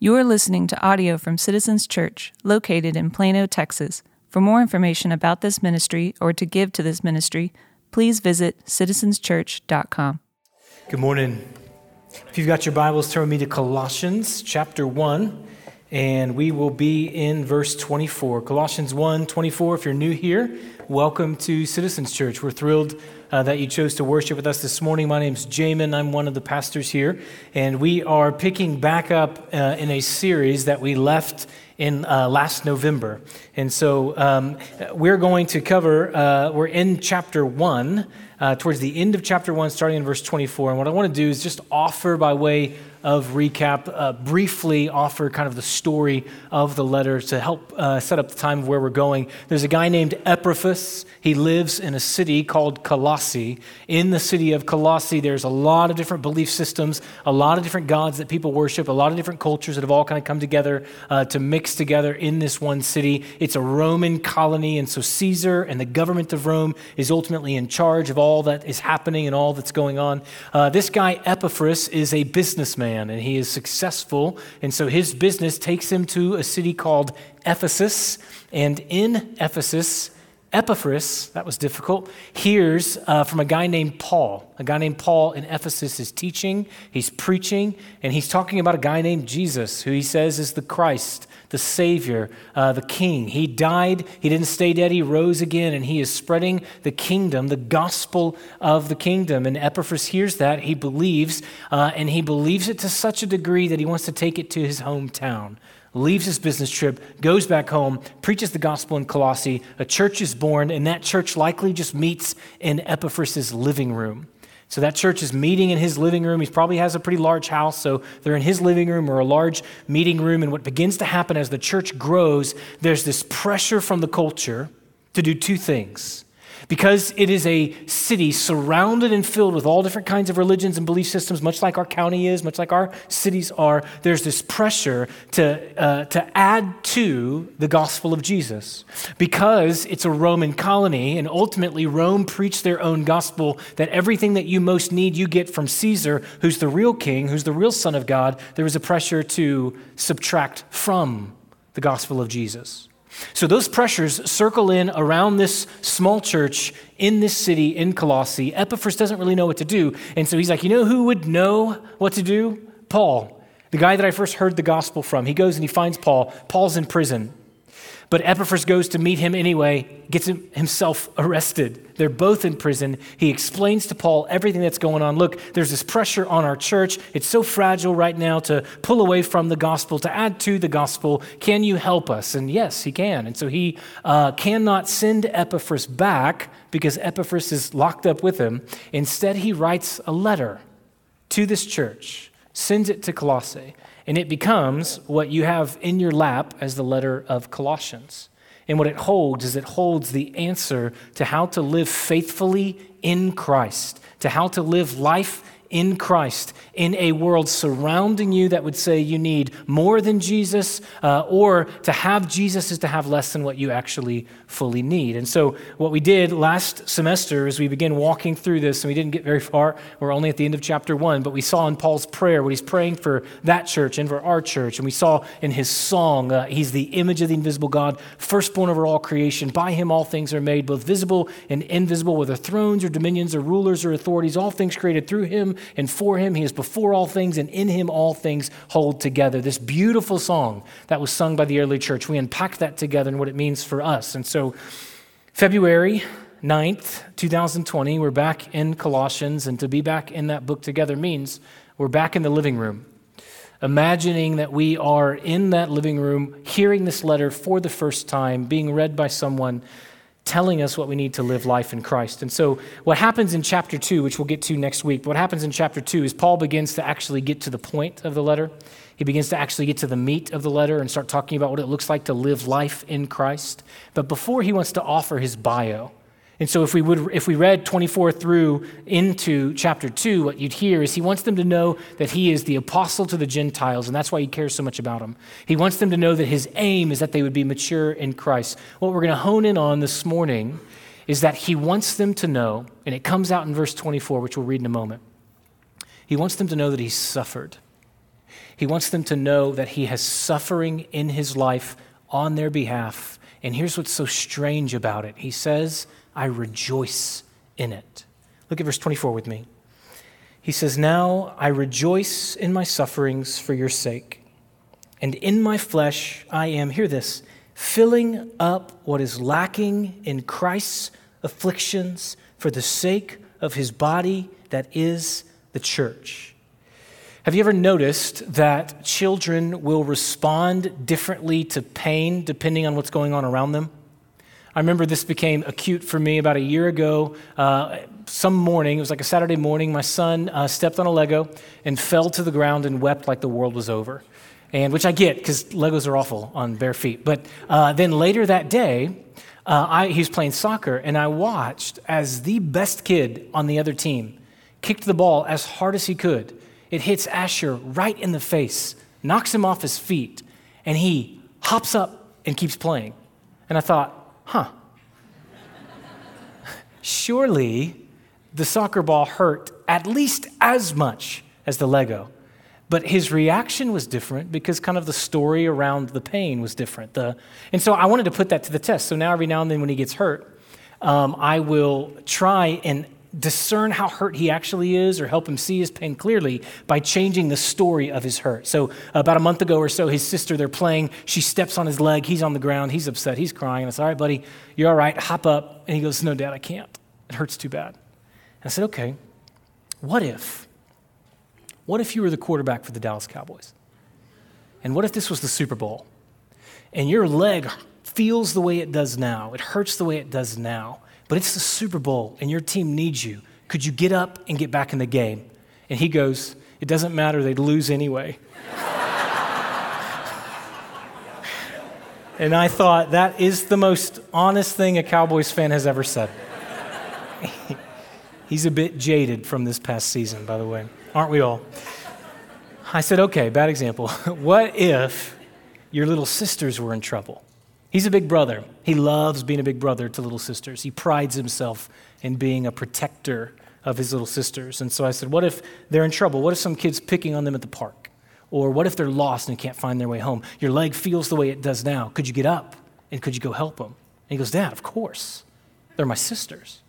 You are listening to audio from Citizens Church, located in Plano, Texas. For more information about this ministry or to give to this ministry, please visit citizenschurch.com. Good morning. If you've got your Bibles, turn with me to Colossians chapter 1, and we will be in verse 24. Colossians 1 24. If you're new here, welcome to Citizens Church. We're thrilled uh, that you chose to worship with us this morning. My name's Jamin. I'm one of the pastors here, and we are picking back up uh, in a series that we left in uh, last November. And so um, we're going to cover, uh, we're in chapter 1, uh, towards the end of chapter 1, starting in verse 24. And what I want to do is just offer by way of recap, uh, briefly offer kind of the story of the letter to help uh, set up the time of where we're going. There's a guy named Epaphras. He lives in a city called Colossae. In the city of Colossae, there's a lot of different belief systems, a lot of different gods that people worship, a lot of different cultures that have all kind of come together uh, to mix together in this one city. It's a Roman colony, and so Caesar and the government of Rome is ultimately in charge of all that is happening and all that's going on. Uh, this guy, Epaphras, is a businessman, and he is successful, and so his business takes him to a city called Ephesus. And in Ephesus, Epaphras, that was difficult, hears uh, from a guy named Paul. A guy named Paul in Ephesus is teaching, he's preaching, and he's talking about a guy named Jesus, who he says is the Christ, the Savior, uh, the King. He died, he didn't stay dead, he rose again, and he is spreading the kingdom, the gospel of the kingdom. And Epaphras hears that, he believes, uh, and he believes it to such a degree that he wants to take it to his hometown leaves his business trip, goes back home, preaches the gospel in Colossae. A church is born, and that church likely just meets in Epaphras' living room. So that church is meeting in his living room. He probably has a pretty large house, so they're in his living room or a large meeting room. And what begins to happen as the church grows, there's this pressure from the culture to do two things. Because it is a city surrounded and filled with all different kinds of religions and belief systems, much like our county is, much like our cities are, there's this pressure to, uh, to add to the gospel of Jesus. Because it's a Roman colony, and ultimately Rome preached their own gospel that everything that you most need, you get from Caesar, who's the real king, who's the real Son of God, there was a pressure to subtract from the gospel of Jesus. So those pressures circle in around this small church in this city in Colossae. Epaphras doesn't really know what to do. And so he's like, you know who would know what to do? Paul, the guy that I first heard the gospel from. He goes and he finds Paul. Paul's in prison. But Epaphras goes to meet him anyway, gets himself arrested. They're both in prison. He explains to Paul everything that's going on. Look, there's this pressure on our church. It's so fragile right now to pull away from the gospel, to add to the gospel. Can you help us? And yes, he can. And so he uh, cannot send Epaphras back because Epaphras is locked up with him. Instead, he writes a letter to this church, sends it to Colossae and it becomes what you have in your lap as the letter of Colossians. And what it holds is it holds the answer to how to live faithfully in Christ, to how to live life in Christ in a world surrounding you that would say you need more than Jesus, uh, or to have Jesus is to have less than what you actually fully need. And so, what we did last semester is we began walking through this, and we didn't get very far. We're only at the end of chapter one, but we saw in Paul's prayer what he's praying for that church and for our church. And we saw in his song, uh, he's the image of the invisible God, firstborn over all creation. By him, all things are made, both visible and invisible, whether thrones or dominions or rulers or authorities, all things created through him and for him. He is before all things, and in him all things hold together. This beautiful song that was sung by the early church, we unpack that together and what it means for us. And so, February 9th, 2020, we're back in Colossians, and to be back in that book together means we're back in the living room. Imagining that we are in that living room, hearing this letter for the first time, being read by someone telling us what we need to live life in Christ. And so, what happens in chapter 2, which we'll get to next week, what happens in chapter 2 is Paul begins to actually get to the point of the letter. He begins to actually get to the meat of the letter and start talking about what it looks like to live life in Christ. But before he wants to offer his bio, and so if we would if we read 24 through into chapter 2 what you'd hear is he wants them to know that he is the apostle to the Gentiles and that's why he cares so much about them. He wants them to know that his aim is that they would be mature in Christ. What we're going to hone in on this morning is that he wants them to know and it comes out in verse 24 which we'll read in a moment. He wants them to know that he suffered. He wants them to know that He has suffering in His life on their behalf. And here's what's so strange about it He says, I rejoice in it. Look at verse 24 with me. He says, Now I rejoice in my sufferings for your sake, and in my flesh I am, hear this, filling up what is lacking in Christ's afflictions for the sake of his body that is the church. Have you ever noticed that children will respond differently to pain depending on what's going on around them? I remember this became acute for me about a year ago. Uh, some morning, it was like a Saturday morning, my son uh, stepped on a Lego and fell to the ground and wept like the world was over. And which I get because Legos are awful on bare feet. But uh, then later that day, uh, I, he was playing soccer, and I watched as the best kid on the other team kicked the ball as hard as he could. It hits Asher right in the face, knocks him off his feet, and he hops up and keeps playing. And I thought, huh, surely the soccer ball hurt at least as much as the Lego. But his reaction was different because kind of the story around the pain was different. The, and so I wanted to put that to the test. So now every now and then when he gets hurt, um, I will try and discern how hurt he actually is or help him see his pain clearly by changing the story of his hurt. So, about a month ago or so, his sister, they're playing. She steps on his leg. He's on the ground. He's upset. He's crying. And I said, All right, buddy, you're all right. Hop up. And he goes, No, Dad, I can't. It hurts too bad. And I said, Okay, what if? What if you were the quarterback for the Dallas Cowboys? And what if this was the Super Bowl? And your leg feels the way it does now, it hurts the way it does now but it's the Super Bowl and your team needs you. Could you get up and get back in the game? And he goes, It doesn't matter, they'd lose anyway. and I thought, that is the most honest thing a Cowboys fan has ever said. He's a bit jaded from this past season, by the way. Aren't we all? I said, okay, bad example. what if your little sisters were in trouble? He's a big brother. He loves being a big brother to little sisters. He prides himself in being a protector of his little sisters. And so I said, What if they're in trouble? What if some kid's picking on them at the park? Or what if they're lost and can't find their way home? Your leg feels the way it does now. Could you get up and could you go help them? And he goes, Dad, of course. They're my sisters.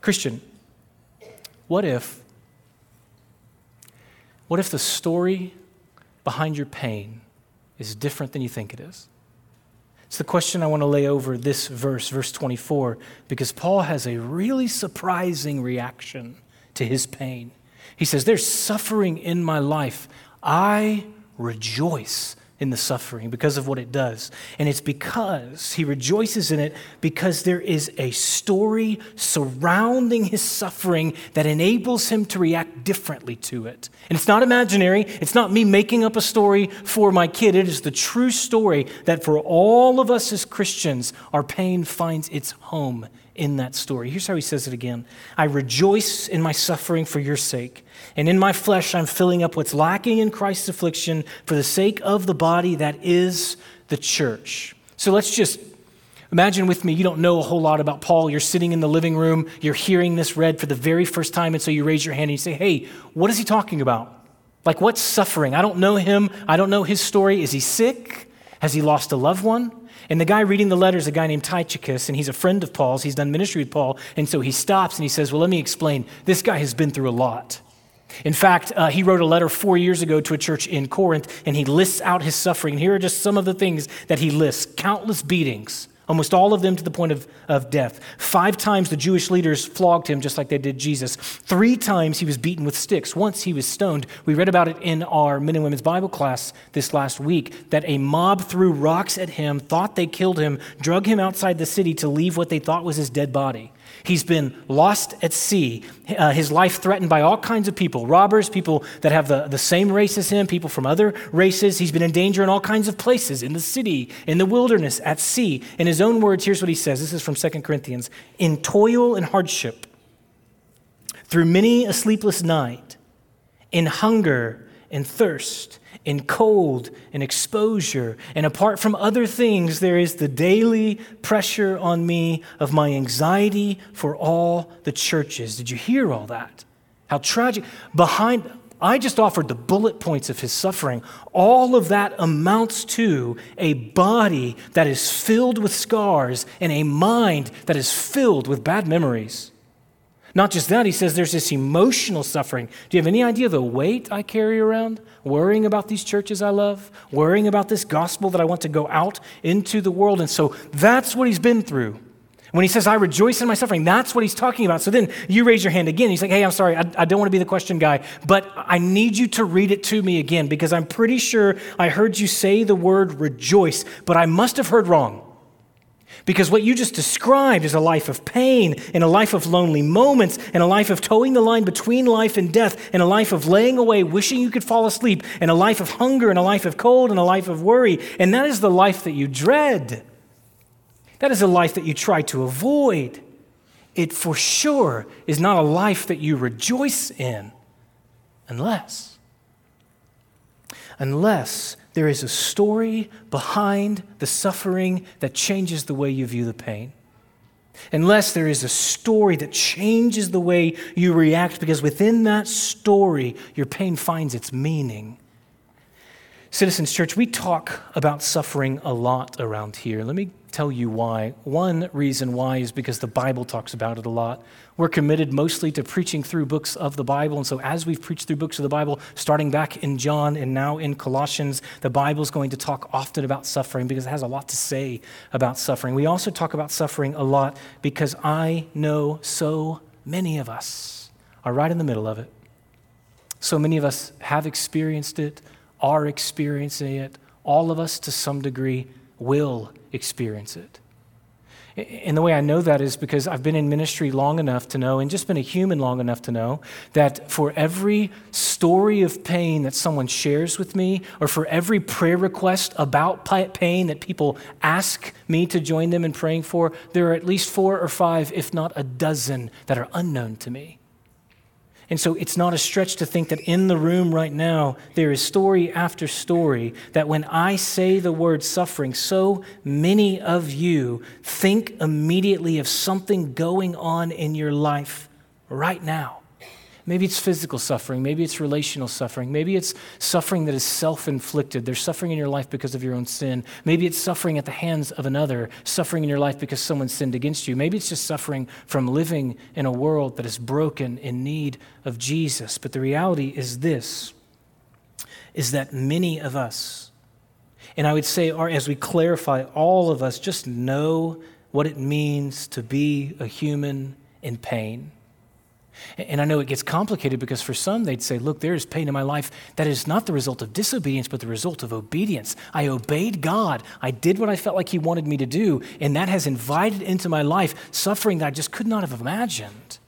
Christian, what if what if the story behind your pain is different than you think it is? It's the question I want to lay over this verse, verse 24, because Paul has a really surprising reaction to his pain. He says, There's suffering in my life. I rejoice in the suffering because of what it does. And it's because he rejoices in it because there is a story surrounding his suffering that enables him to react differently to it. And it's not imaginary, it's not me making up a story for my kid. It is the true story that for all of us as Christians, our pain finds its home in that story. Here's how he says it again I rejoice in my suffering for your sake, and in my flesh I'm filling up what's lacking in Christ's affliction for the sake of the body that is the church. So let's just imagine with me, you don't know a whole lot about Paul. You're sitting in the living room, you're hearing this read for the very first time, and so you raise your hand and you say, Hey, what is he talking about? Like, what's suffering? I don't know him. I don't know his story. Is he sick? Has he lost a loved one? And the guy reading the letter is a guy named Tychicus, and he's a friend of Paul's. He's done ministry with Paul. And so he stops and he says, Well, let me explain. This guy has been through a lot. In fact, uh, he wrote a letter four years ago to a church in Corinth, and he lists out his suffering. Here are just some of the things that he lists countless beatings, almost all of them to the point of, of death. Five times the Jewish leaders flogged him just like they did Jesus. Three times he was beaten with sticks. Once he was stoned. We read about it in our men and women's Bible class this last week that a mob threw rocks at him, thought they killed him, drug him outside the city to leave what they thought was his dead body. He's been lost at sea, uh, his life threatened by all kinds of people robbers, people that have the, the same race as him, people from other races. He's been in danger in all kinds of places in the city, in the wilderness, at sea. In his own words, here's what he says this is from 2 Corinthians In toil and hardship, through many a sleepless night, in hunger and thirst in cold and exposure. And apart from other things, there is the daily pressure on me of my anxiety for all the churches. Did you hear all that? How tragic. Behind, I just offered the bullet points of his suffering. All of that amounts to a body that is filled with scars and a mind that is filled with bad memories. Not just that, he says there's this emotional suffering. Do you have any idea the weight I carry around? Worrying about these churches I love, worrying about this gospel that I want to go out into the world. And so that's what he's been through. When he says, I rejoice in my suffering, that's what he's talking about. So then you raise your hand again. He's like, hey, I'm sorry, I, I, don't want to be the question guy, but I need you to read it to me again because I'm pretty sure I heard you say the word rejoice, but I must have heard wrong. Because what you just described is a life of pain and a life of lonely moments and a life of towing the line between life and death and a life of laying away, wishing you could fall asleep and a life of hunger and a life of cold and a life of worry. And that is the life that you dread. That is a life that you try to avoid. It for sure is not a life that you rejoice in unless, unless there is a story behind the suffering that changes the way you view the pain. Unless there is a story that changes the way you react, because within that story, your pain finds its meaning. Citizens Church, we talk about suffering a lot around here. Let me tell you why. One reason why is because the Bible talks about it a lot. We're committed mostly to preaching through books of the Bible. And so, as we've preached through books of the Bible, starting back in John and now in Colossians, the Bible is going to talk often about suffering because it has a lot to say about suffering. We also talk about suffering a lot because I know so many of us are right in the middle of it. So many of us have experienced it are experiencing it. All of us, to some degree, will experience it. And the way I know that is because I've been in ministry long enough to know, and just been a human long enough to know, that for every story of pain that someone shares with me, or for every prayer request about pain that people ask me to join them in praying for, there are at least four or five, if not a dozen, that are unknown to me. And so it's not a stretch to think that in the room right now, there is story after story that when I say the word suffering, so many of you think immediately of something going on in your life right now. Maybe it's physical suffering. Maybe it's relational suffering. Maybe it's suffering that is self inflicted. There's suffering in your life because of your own sin. Maybe it's suffering at the hands of another, suffering in your life because someone sinned against you. Maybe it's just suffering from living in a world that is broken in need of Jesus. But the reality is this is that many of us, and I would say, are, as we clarify, all of us just know what it means to be a human in pain. And I know it gets complicated because for some they'd say, look, there is pain in my life that is not the result of disobedience, but the result of obedience. I obeyed God. I did what I felt like He wanted me to do, and that has invited into my life suffering that I just could not have imagined.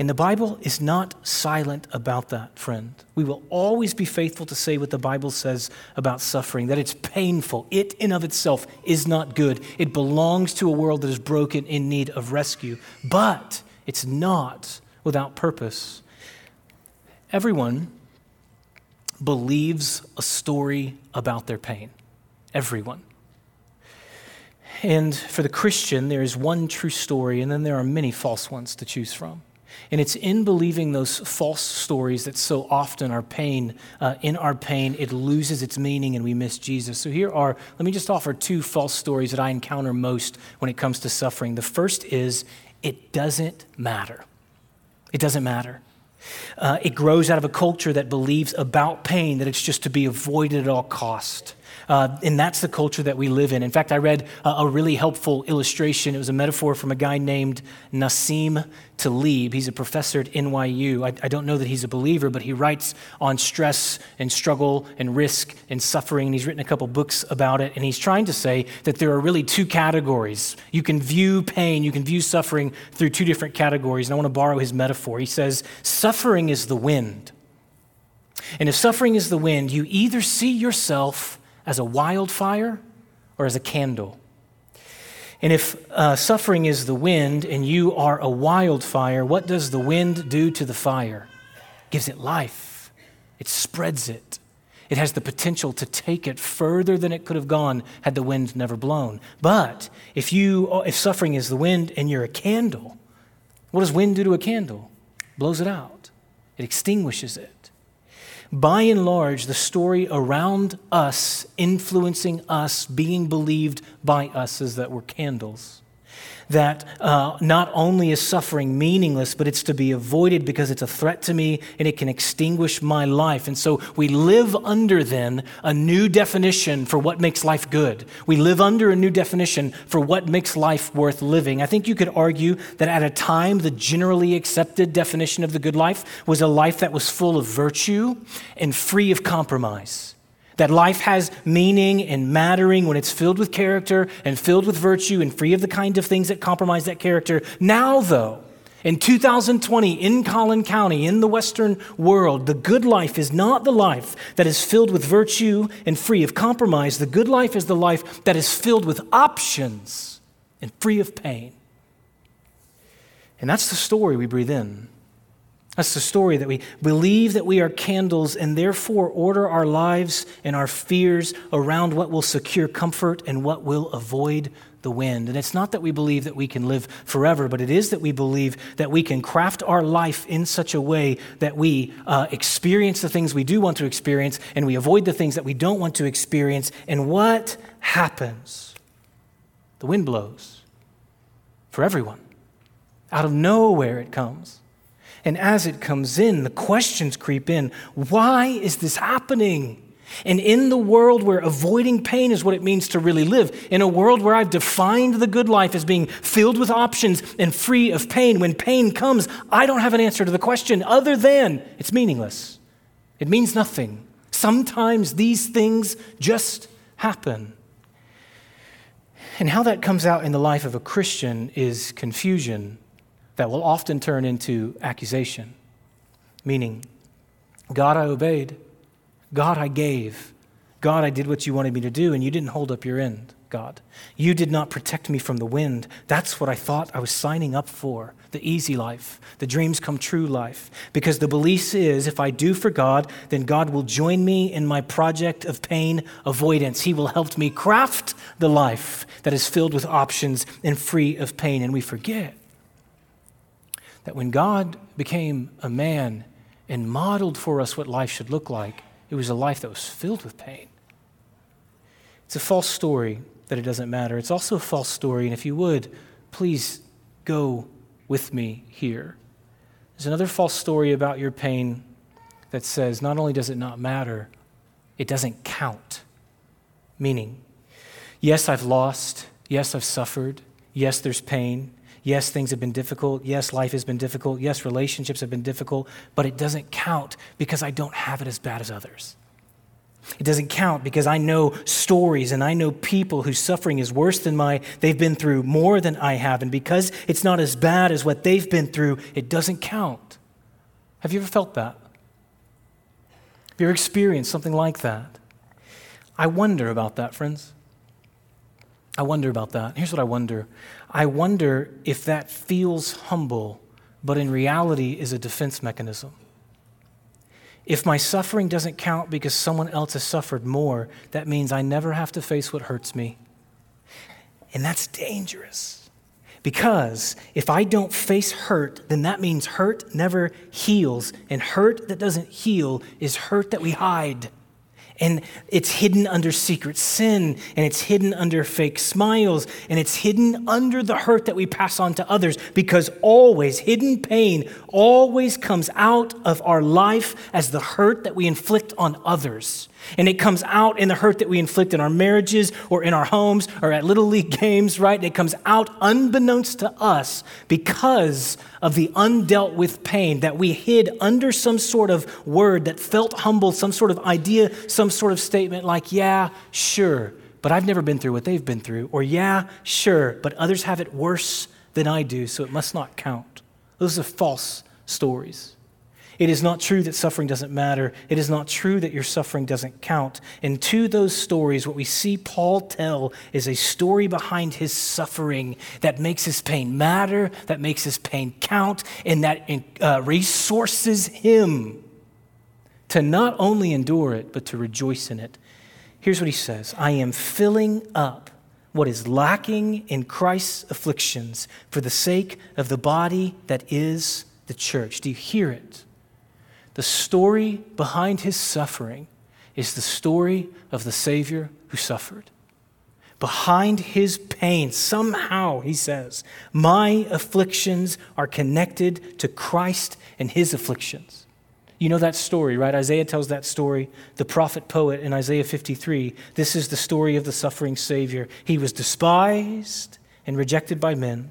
And the Bible is not silent about that, friend. We will always be faithful to say what the Bible says about suffering, that it's painful. It in of itself is not good. It belongs to a world that is broken in need of rescue. But it's not without purpose. Everyone believes a story about their pain. Everyone. And for the Christian, there is one true story, and then there are many false ones to choose from. And it's in believing those false stories that so often our pain, uh, in our pain, it loses its meaning and we miss Jesus. So here are, let me just offer two false stories that I encounter most when it comes to suffering. The first is, it doesn't matter. It doesn't matter. Uh, it grows out of a culture that believes about pain that it's just to be avoided at all cost. Uh, and that's the culture that we live in. In fact, I read a, a, really helpful illustration. It was a metaphor from a guy named Nassim Taleb. He's a professor at NYU. I, I don't know that he's a believer, but he writes on stress and struggle and risk and suffering. And he's written a couple books about it. And he's trying to say that there are really two categories. You can view pain, you can view suffering through two different categories. And I want to borrow his metaphor. He says, Suffering is the wind. And if suffering is the wind, you either see yourself as a wildfire or as a candle. And if uh, suffering is the wind and you are a wildfire, what does the wind do to the fire? Gives it life, it spreads it. It has the potential to take it further than it could have gone had the wind never blown. But if, you, if suffering is the wind and you're a candle, what does wind do to a candle? Blows it out, it extinguishes it. By and large, the story around us, influencing us, being believed by us, is that we're candles that uh, not only is suffering meaningless, but it's to be avoided because it's a threat to me and it can extinguish my life. And so we live under then a new definition for what makes life good. We live under a new definition for what makes life worth living. I think you could argue that at a time, the generally accepted definition of the good life was a life that was full of virtue and free of compromise. That life has meaning and mattering when it's filled with character and filled with virtue and free of the kind of things that compromise that character. Now, though, in 2020, in Collin County, in the Western world, the good life is not the life that is filled with virtue and free of compromise. The good life is the life that is filled with options and free of pain. And that's the story we breathe in. That's the story that we believe that we are candles and therefore order our lives and our fears around what will secure comfort and what will avoid the wind. And it's not that we believe that we can live forever, but it is that we believe that we can craft our life in such a way that we uh, experience the things we do want to experience and we avoid the things that we don't want to experience. And what happens? The wind blows for everyone. Out of nowhere it comes. And as it comes in, the questions creep in why is this happening? And in the world where avoiding pain is what it means to really live, in a world where I've defined the good life as being filled with options and free of pain, when pain comes, I don't have an answer to the question other than it's meaningless. It means nothing. Sometimes these things just happen. And how that comes out in the life of a Christian is confusion that will often turn into accusation, meaning, God, I obeyed. God, I gave. God, I did what you wanted me to do, and you didn't hold up your end, God. You did not protect me from the wind. That's what I thought I was signing up for the easy life, the dreams come true life. Because the belief is if I do for God, then God will join me in my project of pain avoidance. He will help me craft the life that is filled with options and free of pain. And we forget that when God became a man and modeled for us what life should look like, it was a life that was filled with pain. It's a false story that it doesn't matter. It's also a false story, and if you would, please go with me here. There's another false story about your pain that says not only does it not matter, it doesn't count. Meaning, yes, I've lost. Yes, I've suffered. Yes, there's pain. Yes, things have been difficult. Yes, life has been difficult. Yes, relationships have been difficult, but it doesn't count because I don't have it as bad as others. It doesn't count because I know stories and I know people whose suffering is worse than my they've been through more than I have and because it's not as bad as what they've been through, it doesn't count. Have you ever felt that? Have you ever experienced something like that? I wonder about that, friends. I wonder about that. Here's what I wonder I wonder if that feels humble, but in reality is a defense mechanism. If my suffering doesn't count because someone else has suffered more, that means I never have to face what hurts me. And that's dangerous. Because if I don't face hurt, then that means hurt never heals. And hurt that doesn't heal is hurt that we hide and it's hidden under secret sin, and it's hidden under fake smiles, and it's hidden under the hurt that we pass on to others because always, hidden pain always comes out of our life as the hurt that we inflict on others. And it comes out in the hurt that we inflict in our marriages or in our homes or at Little League games, right? It comes out unbeknownst to us because of the undealt with pain that we hid under some sort of word that felt humble, some sort of idea, some sort of statement like, yeah, sure, but I've never been through what they've been through. Or, yeah, sure, but others have it worse than I do, so it must not count. Those are false stories. It is not true that suffering doesn't matter. It is not true that your suffering doesn't count. And to those stories, what we see Paul tell is a story behind his suffering that makes his pain matter, that makes his pain count, and that uh, resources him to not only endure it, but to rejoice in it. Here's what he says I am filling up what is lacking in Christ's afflictions for the sake of the body that is the church. Do you hear it? The story behind his suffering is the story of the Savior who suffered. Behind his pain, somehow, he says, my afflictions are connected to Christ and his afflictions. You know that story, right? Isaiah tells that story. The prophet poet in Isaiah 53 this is the story of the suffering Savior. He was despised and rejected by men,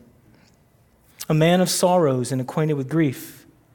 a man of sorrows and acquainted with grief.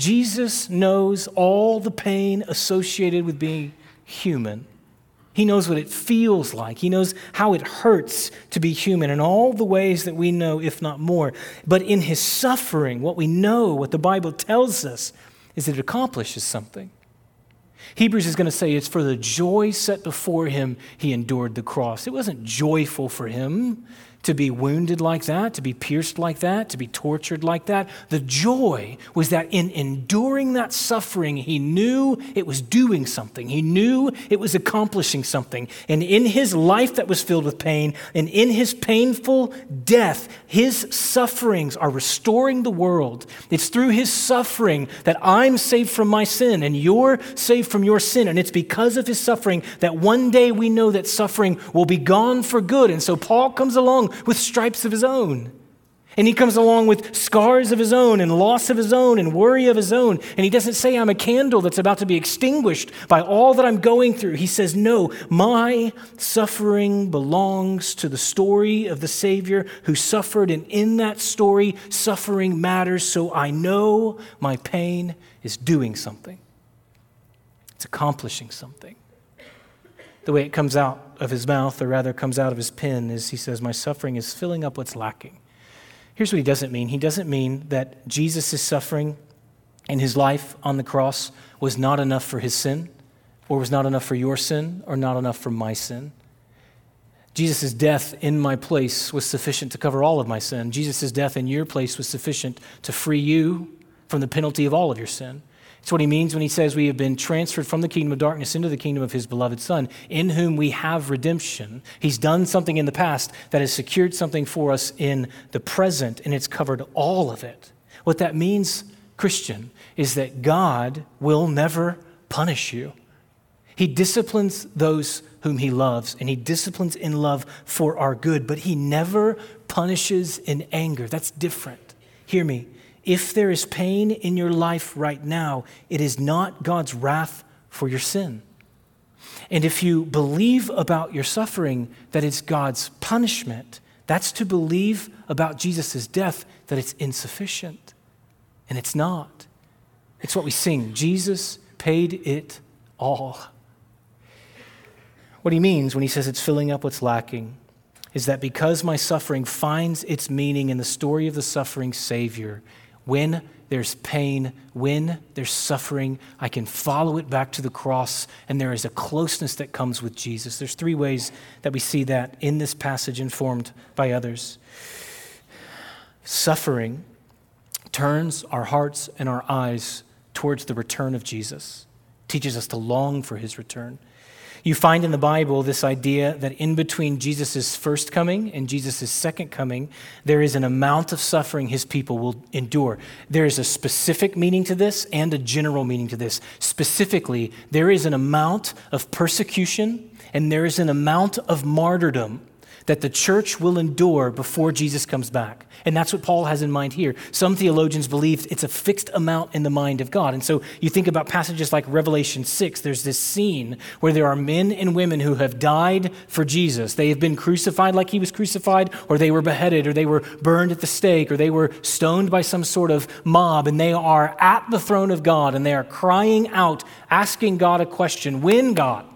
Jesus knows all the pain associated with being human. He knows what it feels like. He knows how it hurts to be human in all the ways that we know, if not more. But in his suffering, what we know, what the Bible tells us, is that it accomplishes something. Hebrews is going to say it's for the joy set before him, he endured the cross. It wasn't joyful for him to be wounded like that, to be pierced like that, to be tortured like that. The joy was that in enduring that suffering, he knew it was doing something. He knew it was accomplishing something. And in his life that was filled with pain, and in his painful death, his sufferings are restoring the world. It's through his suffering that I'm saved from my sin and you're saved from your sin. And it's because of his suffering that one day we know that suffering will be gone for good. And so Paul comes along with stripes of his own. And he comes along with scars of his own and loss of his own and worry of his own. And he doesn't say, I'm a candle that's about to be extinguished by all that I'm going through. He says, No, my suffering belongs to the story of the Savior who suffered. And in that story, suffering matters. So I know my pain is doing something, it's accomplishing something the way it comes out of his mouth, or rather comes out of his pen, is he says, My suffering is filling up what's lacking. Here's what he doesn't mean. He doesn't mean that Jesus' suffering and his life on the cross was not enough for his sin, or was not enough for your sin, or not enough for my sin. Jesus' death in my place was sufficient to cover all of my sin. Jesus' death in your place was sufficient to free you from the penalty of all of your sin. It's what he means when he says we have been transferred from the kingdom of darkness into the kingdom of his beloved Son, in whom we have redemption. He's done something in the past that has secured something for us in the present, and it's covered all of it. What that means, Christian, is that God will never punish you. He disciplines those whom he loves, and he disciplines in love for our good, but he never punishes in anger. That's different. Hear me. If there is pain in your life right now, it is not God's wrath for your sin. And if you believe about your suffering that it's God's punishment, that's to believe about Jesus' death that it's insufficient. And it's not. It's what we sing Jesus paid it all. What he means when he says it's filling up what's lacking is that because my suffering finds its meaning in the story of the suffering Savior, when there's pain, when there's suffering, I can follow it back to the cross, and there is a closeness that comes with Jesus. There's three ways that we see that in this passage, informed by others. Suffering turns our hearts and our eyes towards the return of Jesus, teaches us to long for his return. You find in the Bible this idea that in between Jesus' first coming and Jesus' second coming, there is an amount of suffering his people will endure. There is a specific meaning to this and a general meaning to this. Specifically, there is an amount of persecution and there is an amount of martyrdom that the church will endure before Jesus comes back. And that's what Paul has in mind here. Some theologians believe it's a fixed amount in the mind of God. And so you think about passages like Revelation 6, there's this scene where there are men and women who have died for Jesus. They have been crucified like he was crucified, or they were beheaded, or they were burned at the stake, or they were stoned by some sort of mob, and they are at the throne of God and they are crying out, asking God a question When, God?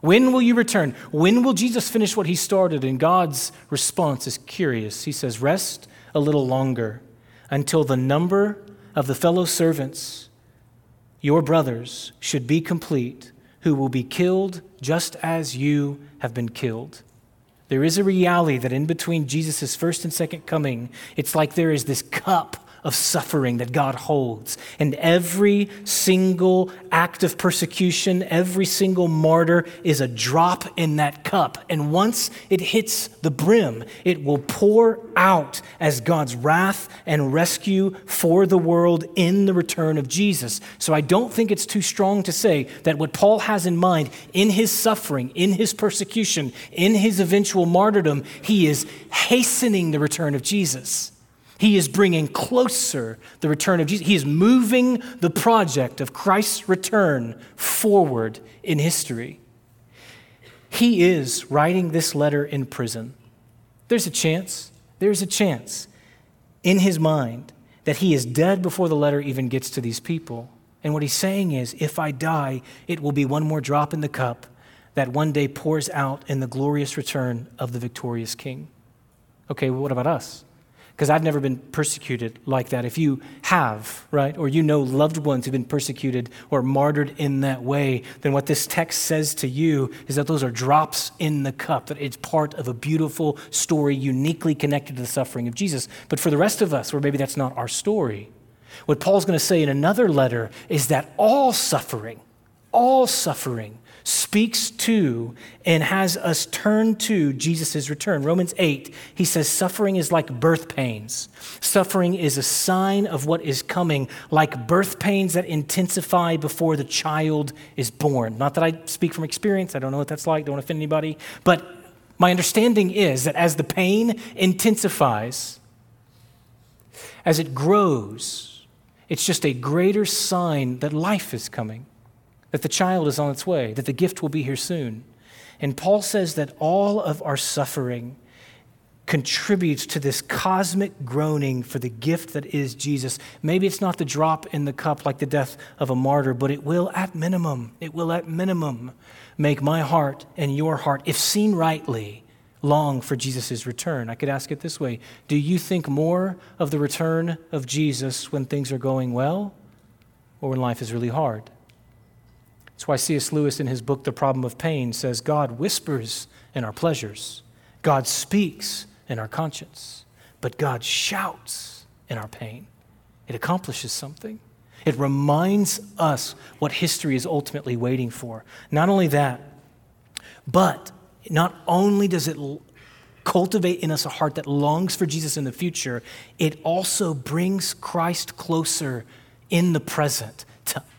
When will you return? When will Jesus finish what he started? And God's response is curious. He says, Rest a little longer until the number of the fellow servants, your brothers, should be complete, who will be killed just as you have been killed. There is a reality that in between Jesus' first and second coming, it's like there is this cup of suffering that God holds. And every single act of persecution, every single martyr is a drop in that cup. And once it hits the brim, it will pour out as God's wrath and rescue for the world in the return of Jesus. So I don't think it's too strong to say that what Paul has in mind in his suffering, in his persecution, in his eventual martyrdom, he is hastening the return of Jesus. He is bringing closer the return of Jesus. He is moving the project of Christ's return forward in history. He is writing this letter in prison. There's a chance, there's a chance in his mind that he is dead before the letter even gets to these people. And what he's saying is if I die, it will be one more drop in the cup that one day pours out in the glorious return of the victorious king. Okay, well, what about us? Because I've never been persecuted like that. If you have, right, or you know loved ones who've been persecuted or martyred in that way, then what this text says to you is that those are drops in the cup, that it's part of a beautiful story uniquely connected to the suffering of Jesus. But for the rest of us, where maybe that's not our story, what Paul's going to say in another letter is that all suffering, all suffering speaks to and has us turn to Jesus' return. Romans 8, he says, Suffering is like birth pains. Suffering is a sign of what is coming, like birth pains that intensify before the child is born. Not that I speak from experience, I don't know what that's like, don't offend anybody, but my understanding is that as the pain intensifies, as it grows, it's just a greater sign that life is coming that the child is on its way, that the gift will be here soon. And Paul says that all of our suffering contributes to this cosmic groaning for the gift that is Jesus. Maybe it's not the drop in the cup like the death of a martyr, but it will at minimum, it will at minimum make my heart and your heart, if seen rightly, long for Jesus' return. I could ask it this way Do you think more of the return of Jesus when things are going well or when life is really hard? That's why C.S. Lewis, in his book, The Problem of Pain, says God whispers in our pleasures, God speaks in our conscience, but God shouts in our pain. It accomplishes something. It reminds us what history is ultimately waiting for. Not only that, but not only does it cultivate in us a heart that longs for Jesus in the future, it also brings Christ closer in the present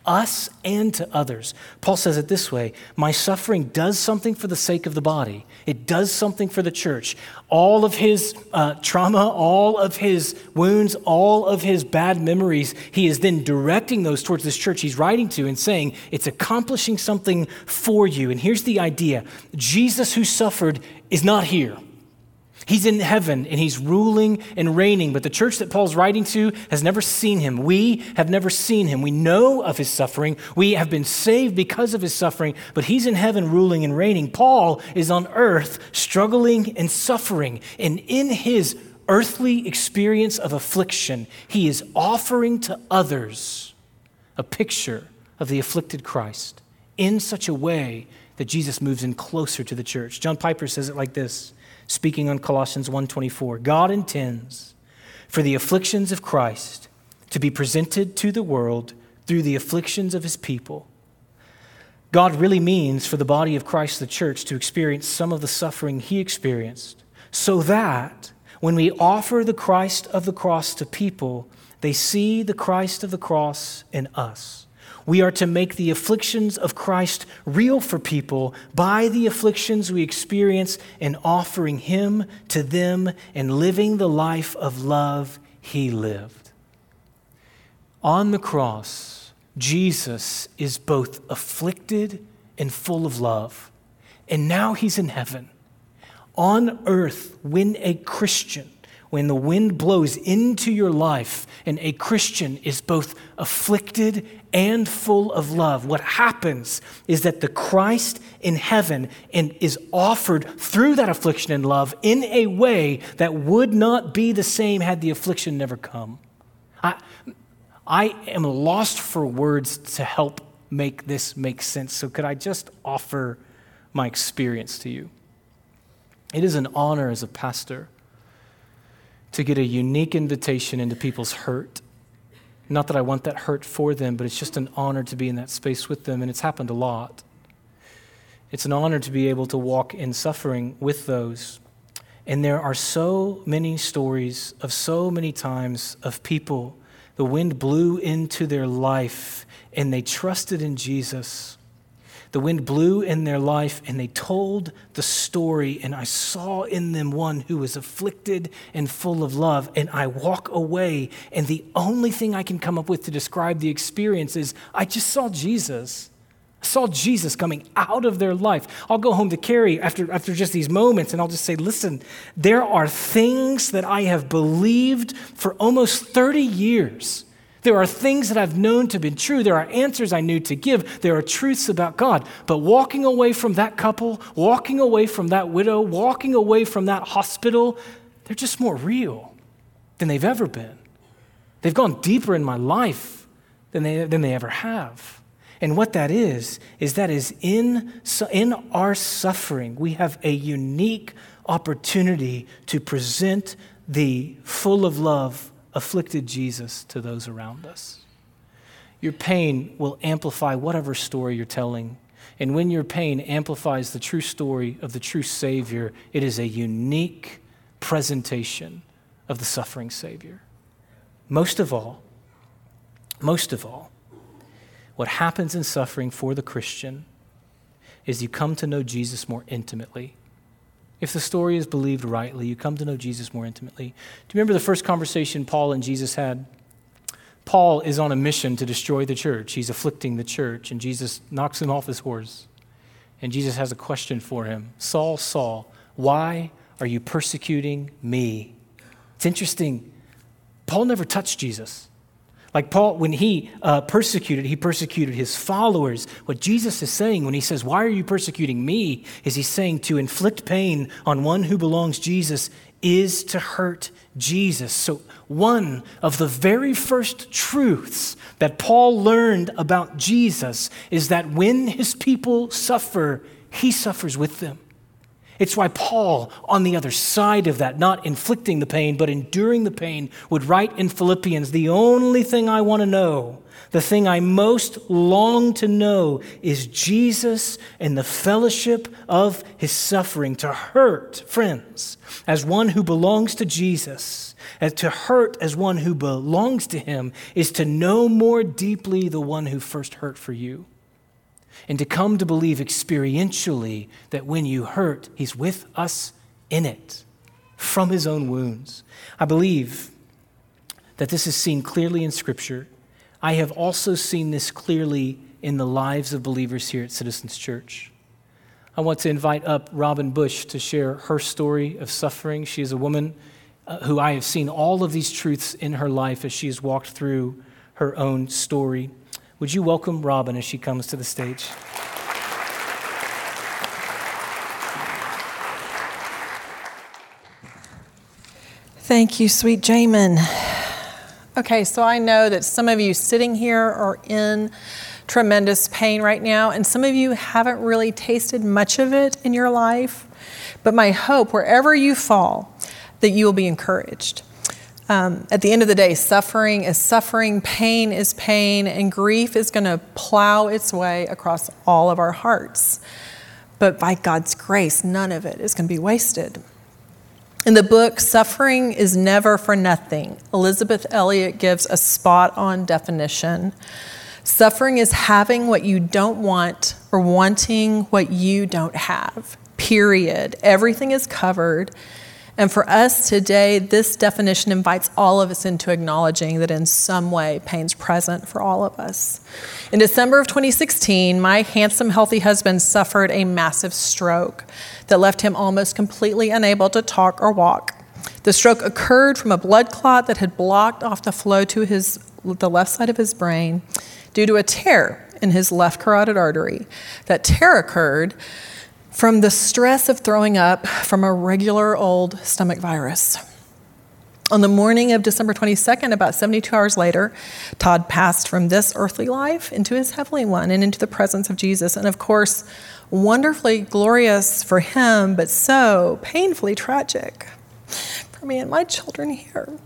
us and to others. Paul says it this way My suffering does something for the sake of the body, it does something for the church. All of his uh, trauma, all of his wounds, all of his bad memories, he is then directing those towards this church he's writing to and saying, It's accomplishing something for you. And here's the idea Jesus, who suffered, is not here. He's in heaven and he's ruling and reigning, but the church that Paul's writing to has never seen him. We have never seen him. We know of his suffering. We have been saved because of his suffering, but he's in heaven ruling and reigning. Paul is on earth struggling and suffering. And in his earthly experience of affliction, he is offering to others a picture of the afflicted Christ in such a way that Jesus moves in closer to the church. John Piper says it like this speaking on Colossians 1:24. God intends for the afflictions of Christ to be presented to the world through the afflictions of his people. God really means for the body of Christ, the church, to experience some of the suffering he experienced, so that when we offer the Christ of the cross to people, they see the Christ of the cross in us. We are to make the afflictions of Christ real for people by the afflictions we experience in offering Him to them and living the life of love He lived. On the cross, Jesus is both afflicted and full of love, and now He's in heaven. On earth, when a Christian when the wind blows into your life and a Christian is both afflicted and full of love, what happens is that the Christ in heaven and is offered through that affliction and love in a way that would not be the same had the affliction never come. I, I am lost for words to help make this make sense. So, could I just offer my experience to you? It is an honor as a pastor to get a unique invitation into people's hurt. Not that I want that hurt for them, but it's just an honor to be in that space with them, and it's happened a lot. It's an honor to be able to walk in suffering with those. And there are so many stories of so many times of people, the wind blew into their life and they trusted in Jesus. The wind blew in their life and they told the story, and I saw in them one who was afflicted and full of love. And I walk away, and the only thing I can come up with to describe the experience is I just saw Jesus. I saw Jesus coming out of their life. I'll go home to Carrie after, after just these moments and I'll just say, listen, there are things that I have believed for almost 30 years. There are things that I've known to be true. There are answers I knew to give. There are truths about God. But walking away from that couple, walking away from that widow, walking away from that hospital, they're just more real than they've ever been. They've gone deeper in my life than they, than they ever have. And what that is, is that is in, in our suffering, we have a unique opportunity to present the full of love, afflicted Jesus to those around us. Your pain will amplify whatever story you're telling. And when your pain amplifies the true story of the true Savior, it is a unique presentation of the suffering Savior. Most of all, most of all, what happens in suffering for the Christian is you come to know Jesus more intimately. If the story is believed rightly, you come to know Jesus more intimately. Do you remember the first conversation Paul and Jesus had? Paul is on a mission to destroy the church. He's afflicting the church, and Jesus knocks him off his horse. And Jesus has a question for him Saul, Saul, why are you persecuting me? It's interesting. Paul never touched Jesus. Like Paul, when he uh, persecuted, he persecuted his followers. What Jesus is saying when he says, Why are you persecuting me? is he's saying to inflict pain on one who belongs Jesus is to hurt Jesus. So, one of the very first truths that Paul learned about Jesus is that when his people suffer, he suffers with them. It's why Paul, on the other side of that, not inflicting the pain, but enduring the pain, would write in Philippians The only thing I want to know, the thing I most long to know, is Jesus and the fellowship of his suffering. To hurt, friends, as one who belongs to Jesus, and to hurt as one who belongs to him, is to know more deeply the one who first hurt for you and to come to believe experientially that when you hurt, He's with us in it from His own wounds. I believe that this is seen clearly in Scripture. I have also seen this clearly in the lives of believers here at Citizens Church. I want to invite up Robin Bush to share her story of suffering. She is a woman uh, who I have seen all of these truths in her life as she has walked through her own story. Would you welcome Robin as she comes to the stage? Thank you, sweet Jamin. Okay, so I know that some of you sitting here are in tremendous pain right now, and some of you haven't really tasted much of it in your life. But my hope, wherever you fall, that you will be encouraged. Um, at the end of the day, suffering is suffering, pain is pain, and grief is going to plow its way across all of our hearts. But by God's grace, none of it is going to be wasted. In the book, Suffering is Never for Nothing, Elisabeth Elliot gives a spot on definition. Suffering is having what you don't want or wanting what you don't have, period. Everything is covered and for us today, this definition invites all of us into acknowledging that in some way pain's present for all of us. In December of 2016, my handsome, healthy husband suffered a massive stroke that left him almost completely unable to talk or walk. The stroke occurred from a blood clot that had blocked off the flow to his, the left side of his brain due to a tear in his left carotid artery. That tear occurred from the stress of throwing up from a regular old stomach virus. On the morning of December 22nd, about 72 hours later, Todd passed from this earthly life into his heavenly one and into the presence of Jesus. And of course, wonderfully glorious for him, but so painfully tragic for me and my children here.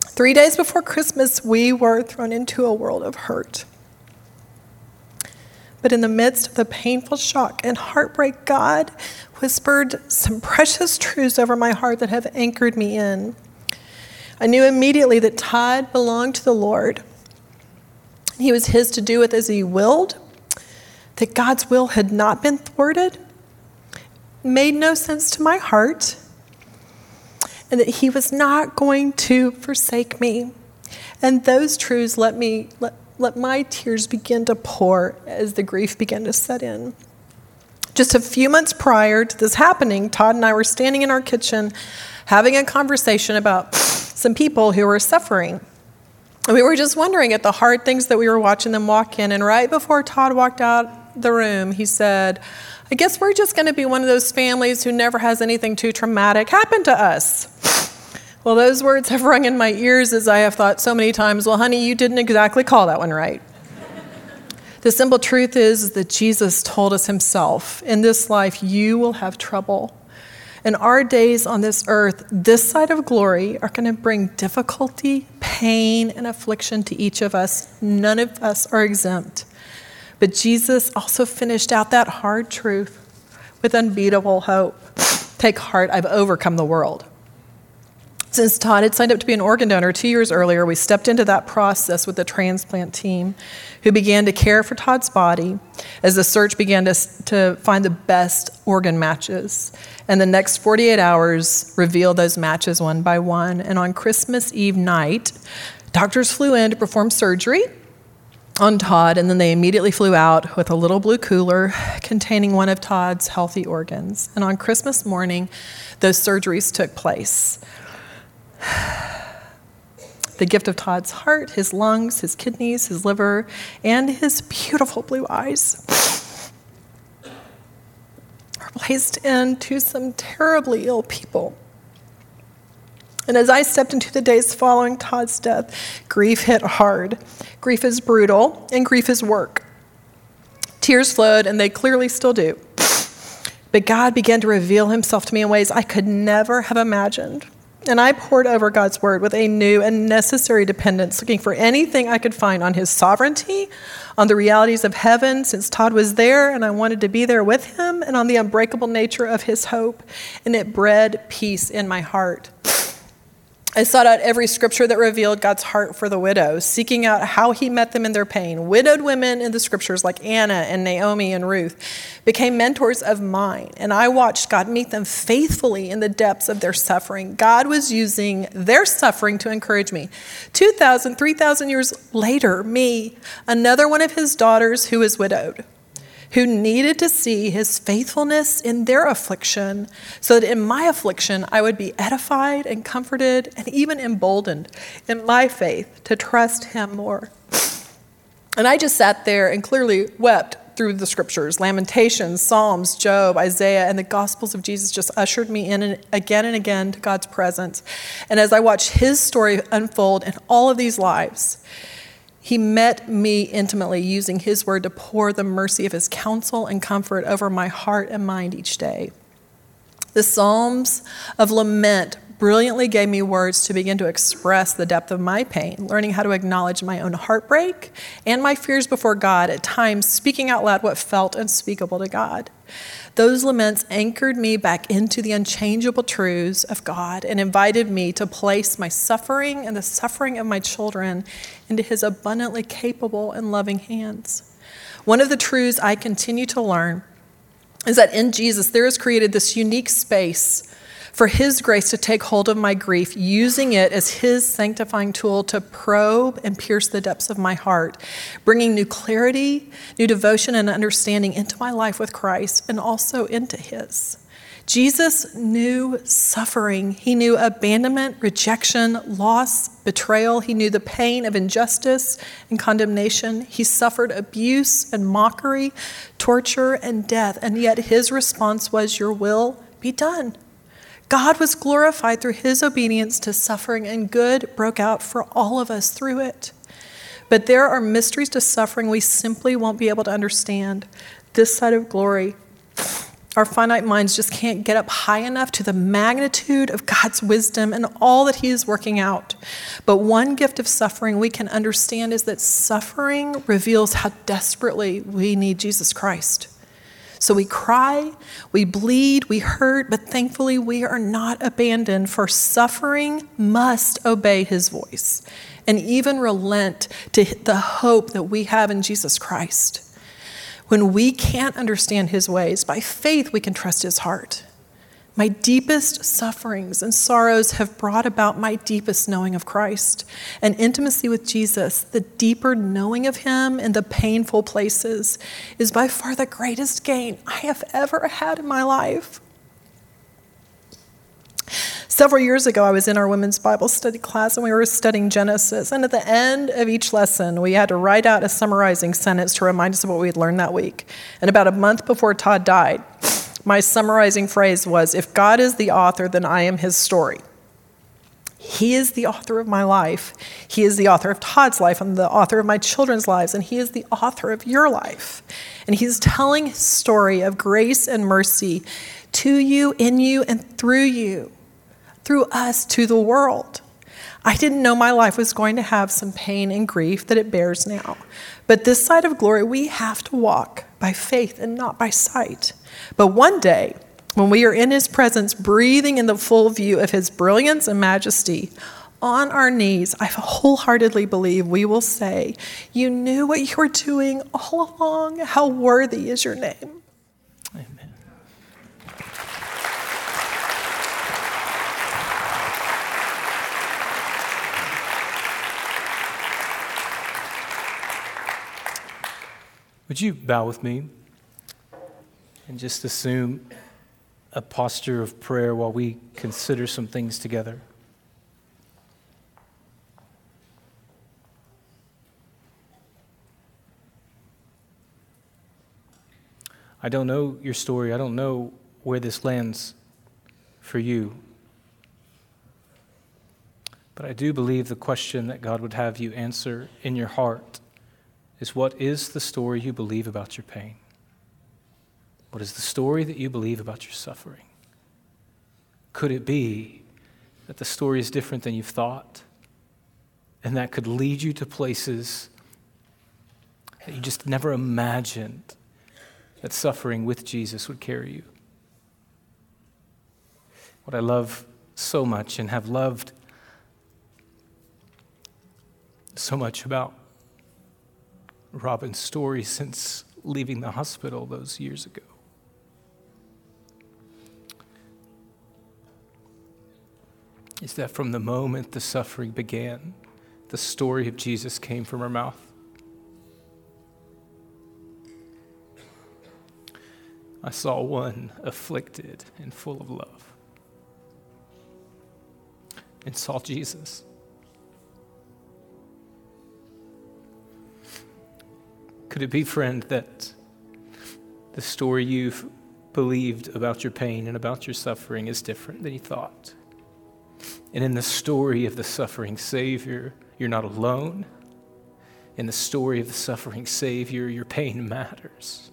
Three days before Christmas, we were thrown into a world of hurt. But in the midst of the painful shock and heartbreak, God whispered some precious truths over my heart that have anchored me in. I knew immediately that Todd belonged to the Lord. He was his to do with as he willed, that God's will had not been thwarted, made no sense to my heart, and that he was not going to forsake me. And those truths let me let, let my tears begin to pour as the grief began to set in. Just a few months prior to this happening, Todd and I were standing in our kitchen having a conversation about some people who were suffering. We were just wondering at the hard things that we were watching them walk in. And right before Todd walked out the room, he said, I guess we're just going to be one of those families who never has anything too traumatic happen to us. Well, those words have rung in my ears as I have thought so many times, well, honey, you didn't exactly call that one right. the simple truth is that Jesus told us himself in this life, you will have trouble. And our days on this earth, this side of glory, are going to bring difficulty, pain, and affliction to each of us. None of us are exempt. But Jesus also finished out that hard truth with unbeatable hope. Take heart, I've overcome the world. Since Todd had signed up to be an organ donor two years earlier, we stepped into that process with the transplant team who began to care for Todd's body as the search began to, to find the best organ matches. And the next 48 hours revealed those matches one by one. And on Christmas Eve night, doctors flew in to perform surgery on Todd, and then they immediately flew out with a little blue cooler containing one of Todd's healthy organs. And on Christmas morning, those surgeries took place. The gift of Todd's heart, his lungs, his kidneys, his liver, and his beautiful blue eyes are placed into some terribly ill people. And as I stepped into the days following Todd's death, grief hit hard. Grief is brutal, and grief is work. Tears flowed, and they clearly still do. But God began to reveal himself to me in ways I could never have imagined. And I pored over God's word with a new and necessary dependence, looking for anything I could find on his sovereignty, on the realities of heaven, since Todd was there and I wanted to be there with him, and on the unbreakable nature of his hope. And it bred peace in my heart. I sought out every scripture that revealed God's heart for the widows, seeking out how he met them in their pain. Widowed women in the scriptures, like Anna and Naomi and Ruth, became mentors of mine, and I watched God meet them faithfully in the depths of their suffering. God was using their suffering to encourage me. 2,000, 3,000 years later, me, another one of his daughters who was widowed who needed to see his faithfulness in their affliction, so that in my affliction I would be edified and comforted and even emboldened in my faith to trust him more. And I just sat there and clearly wept through the scriptures Lamentations, Psalms, Job, Isaiah, and the Gospels of Jesus just ushered me in and again and again to God's presence. And as I watched his story unfold in all of these lives, he met me intimately using his word to pour the mercy of his counsel and comfort over my heart and mind each day. The Psalms of Lament brilliantly gave me words to begin to express the depth of my pain, learning how to acknowledge my own heartbreak and my fears before God, at times speaking out loud what felt unspeakable to God. Those laments anchored me back into the unchangeable truths of God and invited me to place my suffering and the suffering of my children into His abundantly capable and loving hands. One of the truths I continue to learn is that in Jesus there is created this unique space for His grace to take hold of my grief, using it as His sanctifying tool to probe and pierce the depths of my heart, bringing new clarity, new devotion, and understanding into my life with Christ and also into His. Jesus knew suffering. He knew abandonment, rejection, loss, betrayal. He knew the pain of injustice and condemnation. He suffered abuse and mockery, torture and death, and yet his response was, Your will be done. God was glorified through his obedience to suffering, and good broke out for all of us through it. But there are mysteries to suffering we simply won't be able to understand this side of glory. Our finite minds just can't get up high enough to the magnitude of God's wisdom and all that He is working out. But one gift of suffering we can understand is that suffering reveals how desperately we need Jesus Christ. So we cry, we bleed, we hurt, but thankfully we are not abandoned, for suffering must obey His voice and even relent to the hope that we have in Jesus Christ. When we can't understand his ways, by faith we can trust his heart. My deepest sufferings and sorrows have brought about my deepest knowing of Christ and intimacy with Jesus. The deeper knowing of Him in the painful places is by far the greatest gain I have ever had in my life. Several years ago, I was in our women's Bible study class and we were studying Genesis. And at the end of each lesson, we had to write out a summarizing sentence to remind us of what we had learned that week. And about a month before Todd died, my summarizing phrase was If God is the author, then I am his story. He is the author of my life. He is the author of Todd's life. I'm the author of my children's lives, and He is the author of your life. And He's telling His story of grace and mercy to you, in you, and through you through us to the world. I didn't know my life was going to have some pain and grief that it bears now. But this side of glory, we have to walk by faith and not by sight. But one day, when we are in His presence, breathing in the full view of His brilliance and majesty, on our knees, I wholeheartedly believe we will say, You knew what you were doing all along. How worthy is your name. Amen. Would you bow with me and just assume a posture of prayer while we consider some things together? I don't know your story. I don't know where this lands for you. But I do believe the question that God would have you answer in your heart is what is the story you believe about your pain? What is the story that you believe about your suffering? Could it be that the story is different than you've thought? And that could lead you to places that you just never imagined that suffering with Jesus would carry you. What I love so much and have loved so much about Robin's story since leaving the hospital those years ago. Is that from the moment the suffering began, the story of Jesus came from her mouth. I saw one afflicted and full of love, and saw Jesus. Could it be, friend, that the story you've believed about your pain and about your suffering is different than you thought? And in the story of the suffering Savior, you're not alone. In the story of the suffering Savior, your pain matters.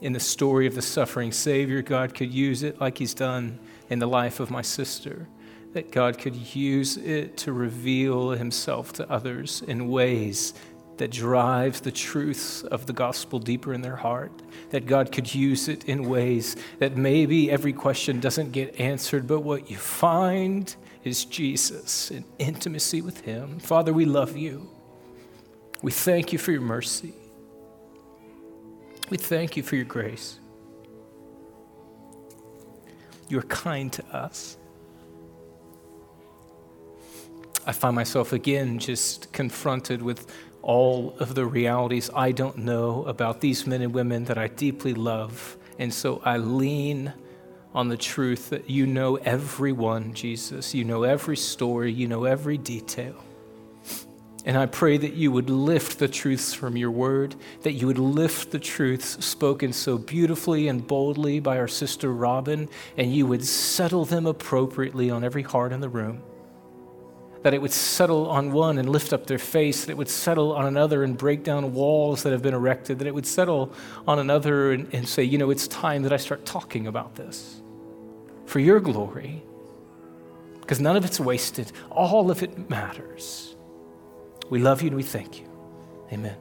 In the story of the suffering Savior, God could use it like He's done in the life of my sister, that God could use it to reveal Himself to others in ways that drives the truths of the gospel deeper in their heart, that God could use it in ways that maybe every question doesn't get answered, but what you find is Jesus and intimacy with Him. Father, we love you. We thank you for your mercy. We thank you for your grace. You're kind to us. I find myself again just confronted with all of the realities I don't know about these men and women that I deeply love. And so I lean on the truth that you know everyone, Jesus. You know every story, you know every detail. And I pray that you would lift the truths from your word, that you would lift the truths spoken so beautifully and boldly by our sister Robin, and you would settle them appropriately on every heart in the room. That it would settle on one and lift up their face, that it would settle on another and break down walls that have been erected, that it would settle on another and, and say, you know, it's time that I start talking about this for your glory, because none of it's wasted, all of it matters. We love you and we thank you. Amen.